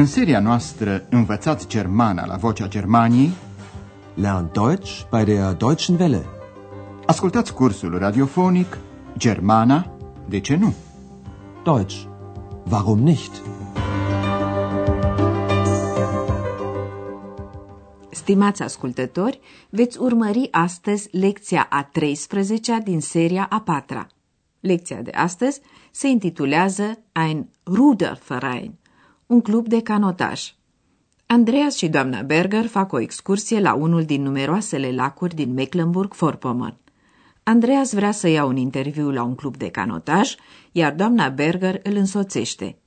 În seria noastră Învățați Germana la Vocea Germaniei Lern Deutsch bei der Deutschen Welle. Ascultați cursul radiofonic Germana, de ce nu? Deutsch. Warum nicht? Stimați ascultători, veți urmări astăzi lecția a 13-a din seria a 4 -a. Lecția de astăzi se intitulează Ein Ruderverein, un club de canotaj. Andreas și doamna Berger fac o excursie la unul din numeroasele lacuri din Mecklenburg-Vorpommern. Andreas vrea să ia un interviu la un club de canotaj, iar doamna Berger îl însoțește.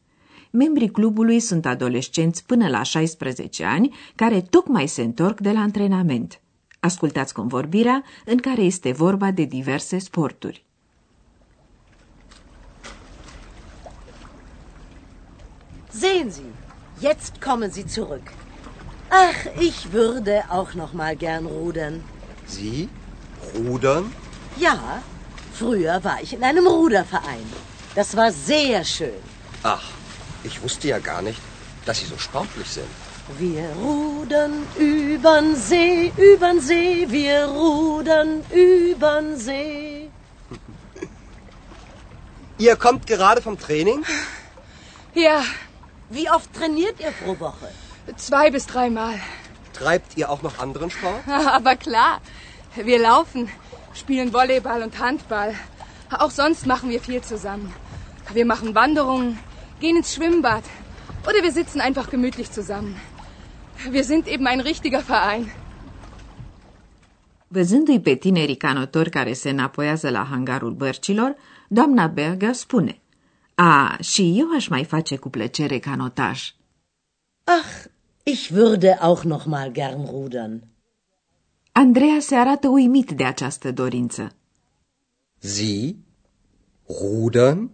Membrii clubului sunt adolescenți până la 16 ani, care tocmai se întorc de la antrenament. Ascultați convorbirea în care este vorba de diverse sporturi. Sehen Sie, jetzt kommen Sie zurück. Ach, ich würde auch noch mal gern rudern. Sie? Rudern? Ja, früher war ich in einem Ruderverein. Das war sehr schön. Ach, ich wusste ja gar nicht, dass Sie so sportlich sind. Wir rudern übern See, übern See, wir rudern übern See. Ihr kommt gerade vom Training? Ja, Wie oft trainiert ihr pro Woche? zwei bis dreimal. Treibt ihr auch noch anderen Sport? Aber klar, wir laufen, spielen Volleyball und Handball. Auch sonst machen wir viel zusammen. Wir machen Wanderungen, gehen ins Schwimmbad oder wir sitzen einfach gemütlich zusammen. Wir sind eben ein richtiger Verein. Văzându-i pe tinerii canotori care se înapoiază la hangarul bărcilor, doamna Berger spune A, și eu aș mai face cu plăcere canotaj. Ach, ich würde auch noch mal gern rudern. Andreea se arată uimit de această dorință. Sie? Rudern?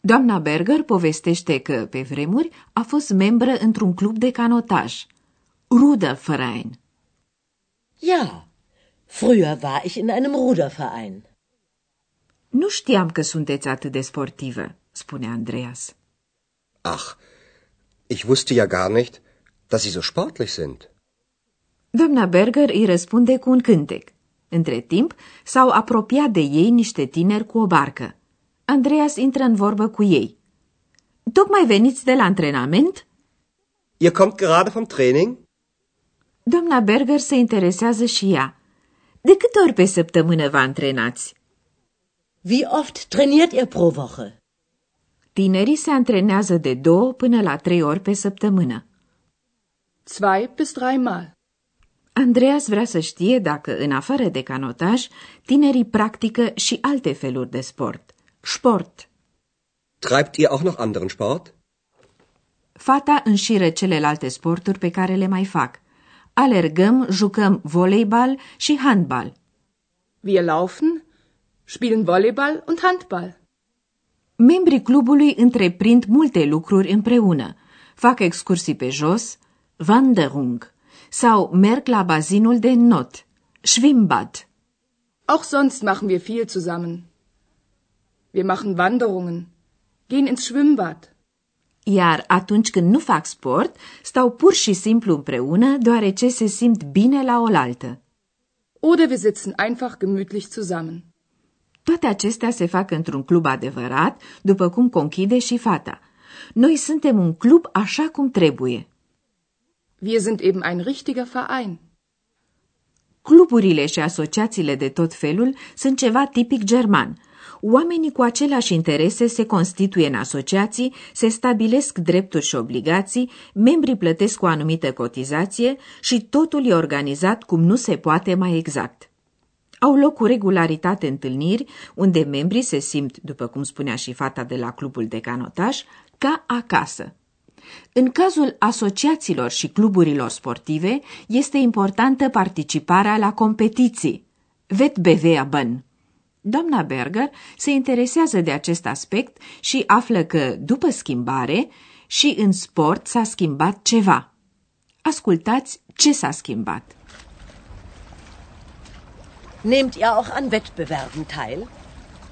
Doamna Berger povestește că, pe vremuri, a fost membră într-un club de canotaj, Ruderverein. Ja, früher war ich in einem Ruderverein. Nu știam că sunteți atât de sportivă, spune Andreas. Ach, ich wusste ja gar nicht, dass Sie so sportlich sind. Doamna Berger îi răspunde cu un cântec. Între timp, s-au apropiat de ei niște tineri cu o barcă. Andreas intră în vorbă cu ei. Tocmai veniți de la antrenament? Ihr kommt gerade vom Training? Doamna Berger se interesează și ea. De câte ori pe săptămână vă antrenați? Wie oft trainiert ihr pro Woche? Tinerii se antrenează de două până la trei ori pe săptămână. Zwei bis dreimal. Andreas vrea să știe dacă, în afară de canotaj, tinerii practică și alte feluri de sport. Sport. Treibt ihr auch noch anderen Sport? Fata înșiră celelalte sporturi pe care le mai fac. Alergăm, jucăm voleibal și handbal. Wir laufen, spielen Volleyball und Handball. Membrii clubului întreprind multe lucruri împreună. Fac excursii pe jos, Wanderung, sau merg la bazinul de not, Schwimmbad. Auch sonst machen wir viel zusammen. Wir machen Wanderungen, gehen ins Schwimmbad. Iar atunci când nu fac sport, stau pur și simplu împreună, deoarece se simt bine la oaltă. Oder wir sitzen einfach gemütlich zusammen. Toate acestea se fac într-un club adevărat, după cum conchide și fata. Noi suntem un club așa cum trebuie. Wir sind eben ein richtiger Verein. Cluburile și asociațiile de tot felul sunt ceva tipic german. Oamenii cu aceleași interese se constituie în asociații, se stabilesc drepturi și obligații, membrii plătesc o anumită cotizație și totul e organizat cum nu se poate mai exact. Au loc cu regularitate întâlniri unde membrii se simt, după cum spunea și fata de la clubul de canotaj, ca acasă. În cazul asociațiilor și cluburilor sportive, este importantă participarea la competiții. Wettbewerben. Doamna Berger se interesează de acest aspect și află că, după schimbare, și în sport s-a schimbat ceva. Ascultați ce s-a schimbat. Nehmt ihr auch an Wettbewerben teil?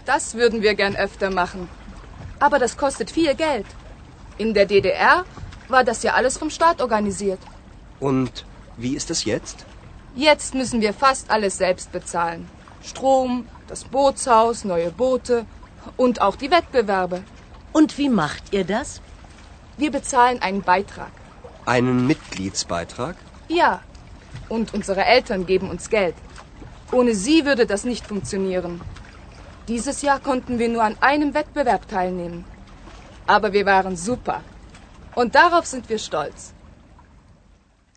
Das würden wir gern öfter machen. Aber das kostet viel Geld. In der DDR war das ja alles vom Staat organisiert. Und wie ist es jetzt? Jetzt müssen wir fast alles selbst bezahlen. Strom, das Bootshaus, neue Boote und auch die Wettbewerbe. Und wie macht ihr das? Wir bezahlen einen Beitrag. Einen Mitgliedsbeitrag? Ja. Und unsere Eltern geben uns Geld. Ohne sie würde das nicht funktionieren. Dieses Jahr konnten wir nur an einem Wettbewerb teilnehmen. Aber wir waren super. Und darauf sind wir stolz.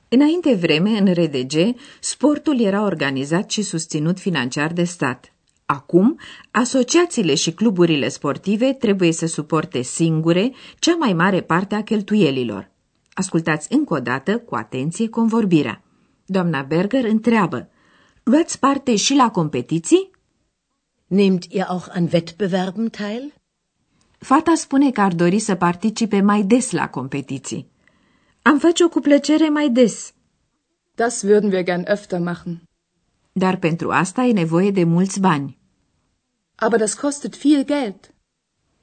Înainte vreme, în RDG, sportul era organizat și susținut financiar de stat. Acum, asociațiile și cluburile sportive trebuie să suporte singure cea mai mare parte a cheltuielilor. Ascultați încă o dată, cu atenție, convorbirea. Doamna Berger întreabă, luați parte și la competiții? Nehmt ihr auch an Wettbewerben teil? Fata spune că ar dori să participe mai des la competiții. Am face-o cu plăcere mai des. Das würden wir gern öfter machen. Dar pentru asta e nevoie de mulți bani. Aber das kostet viel Geld.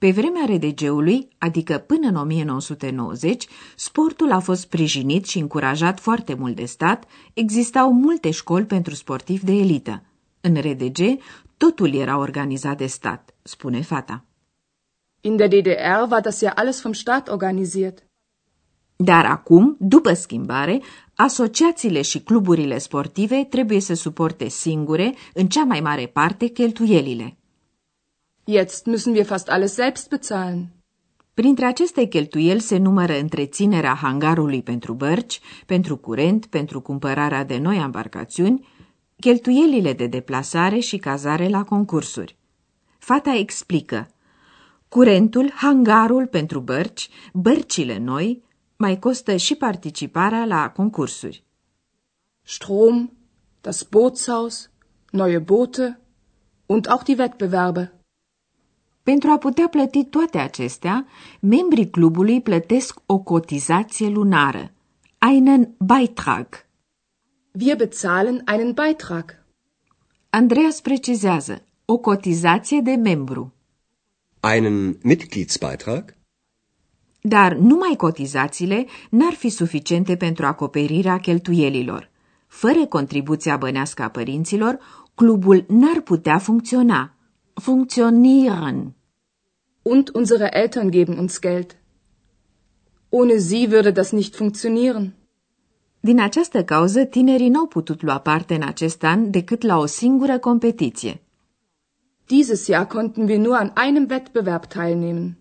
Pe vremea RDG-ului, adică până în 1990, sportul a fost sprijinit și încurajat foarte mult de stat, existau multe școli pentru sportivi de elită. În RDG, totul era organizat de stat, spune fata. In der DDR war das ja alles vom Staat organisiert. Dar acum, după schimbare, asociațiile și cluburile sportive trebuie să suporte singure, în cea mai mare parte, cheltuielile. Jetzt müssen wir fast alles selbst bezahlen. Printre aceste cheltuieli se numără întreținerea hangarului pentru bărci, pentru curent, pentru cumpărarea de noi embarcațiuni, cheltuielile de deplasare și cazare la concursuri. Fata explică. Curentul, hangarul pentru bărci, bărcile noi, mai costă și participarea la concursuri. Strom, das Bootshaus, neue Boote und auch die Wettbewerbe. Pentru a putea plăti toate acestea, membrii clubului plătesc o cotizație lunară, einen Beitrag. Wir bezahlen einen Beitrag. Andreas precizează, o cotizație de membru. Einen Mitgliedsbeitrag? Dar numai cotizațiile n-ar fi suficiente pentru acoperirea cheltuielilor. Fără contribuția bănească a părinților, clubul n-ar putea funcționa. Funktionieren. Und unsere Eltern geben uns Geld. Ohne sie würde das nicht funktionieren. Din această cauză, tinerii n-au putut lua parte în acest an decât la o singură competiție. Dieses Jahr konnten wir nur an einem Wettbewerb teilnehmen.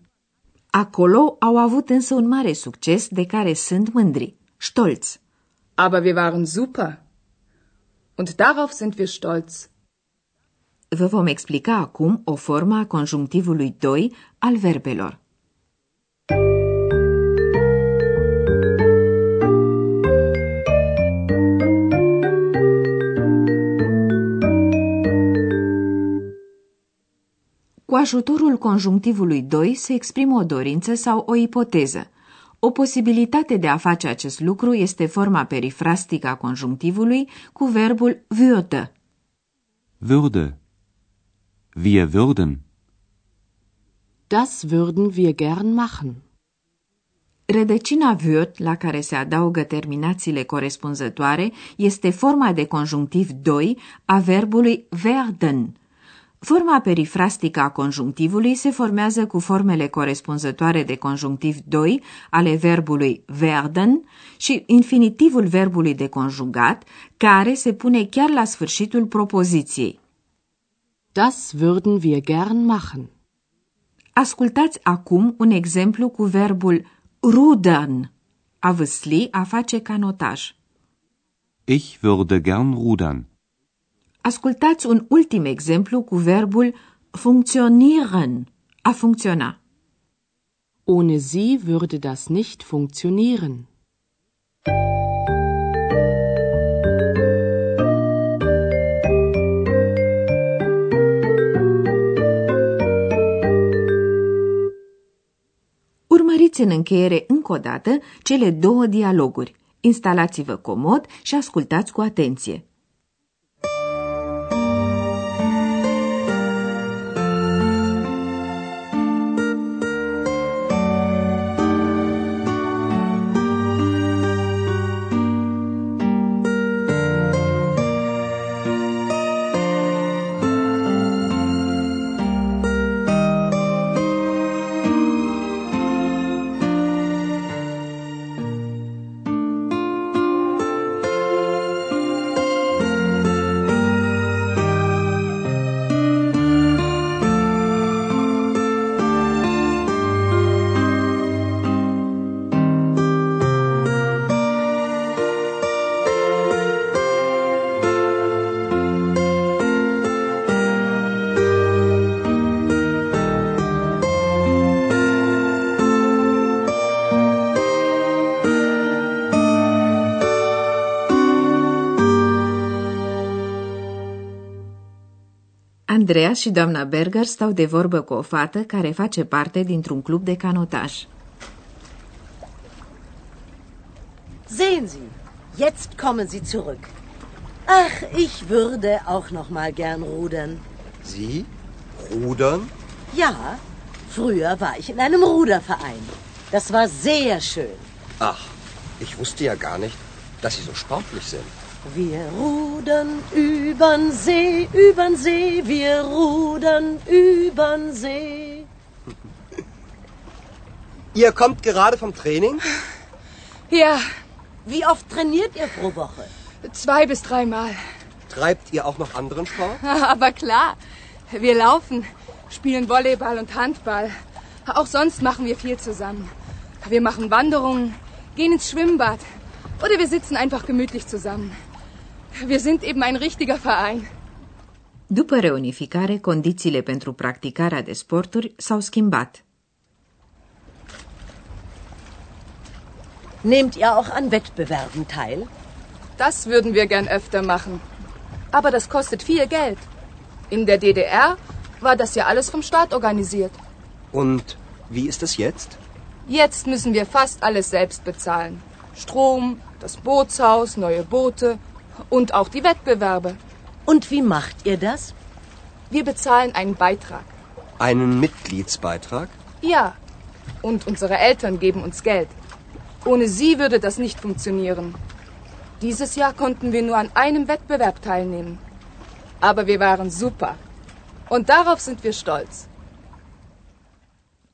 Acolo au avut însă un mare succes de care sunt mândri, stolz. Aber wir waren super. Und darauf sind wir stolz. Vă vom explica acum o formă a conjunctivului 2 al verbelor. Cu ajutorul conjunctivului 2 se exprimă o dorință sau o ipoteză. O posibilitate de a face acest lucru este forma perifrastică a conjunctivului cu verbul würde. Würde. Wir würden. Das würden wir gern machen. Rădăcina würd, la care se adaugă terminațiile corespunzătoare, este forma de conjunctiv 2 a verbului werden. Forma perifrastică a conjunctivului se formează cu formele corespunzătoare de conjunctiv 2 ale verbului werden și infinitivul verbului de conjugat, care se pune chiar la sfârșitul propoziției. Das würden wir gern machen. Ascultați acum un exemplu cu verbul rudern, a vâsli, a face canotaj. Ich würde gern rudern. Ascultați un ultim exemplu cu verbul funktionieren, a funcționa. Ohne sie würde das nicht funktionieren. Urmăriți în încheiere încă o dată cele două dialoguri. Instalați-vă comod și ascultați cu atenție. Andreas și doamna Berger stau de vorbă cu o fată care face parte dintr-un club de canotaj. Sehen Sie, jetzt kommen Sie zurück. Ach, ich würde auch noch mal gern rudern. Sie? Rudern? Ja, früher war ich in einem Ruderverein. Das war sehr schön. Ach, ich wusste ja gar nicht, dass Sie so sportlich sind. Wir rudern übern See, übern See, wir rudern übern See. Ihr kommt gerade vom Training? Ja, Wie oft trainiert ihr pro Woche? zwei bis dreimal. Treibt ihr auch noch anderen Sport? Aber klar, wir laufen, spielen Volleyball und Handball. Auch sonst machen wir viel zusammen. Wir machen Wanderungen, gehen ins Schwimmbad oder wir sitzen einfach gemütlich zusammen. Wir sind eben ein richtiger Verein. După reunificare, condițiile pentru practicarea de sporturi s-au schimbat. Nehmt ihr auch an Wettbewerben teil? Das würden wir gern öfter machen. Aber das kostet viel Geld. In der DDR war das ja alles vom Staat organisiert. Und wie ist es jetzt? Jetzt müssen wir fast alles selbst bezahlen. Strom, das Bootshaus, neue Boote und auch die Wettbewerbe. Und wie macht ihr das? Wir bezahlen einen Beitrag. Einen Mitgliedsbeitrag? Ja. Und unsere Eltern geben uns Geld. Ohne sie würde das nicht funktionieren. Dieses Jahr konnten wir nur an einem Wettbewerb teilnehmen. Aber wir waren super. Und darauf sind wir stolz.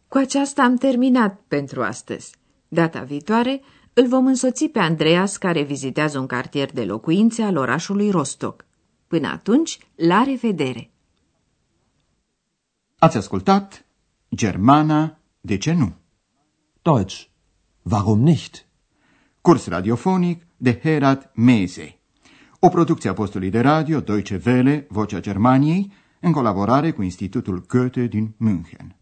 Cu aceasta am terminat pentru astăzi. Data viitoare îl vom însoți pe Andreas care vizitează un cartier de locuințe al orașului Rostock. Până atunci, la revedere! Ați ascultat Germana, de ce nu? Deutsch. Warum nicht? Curs radiofonic de Herat Mese. O producție a postului de radio Deutsche Welle, Vocea Germaniei, în colaborare cu Institutul Goethe din München.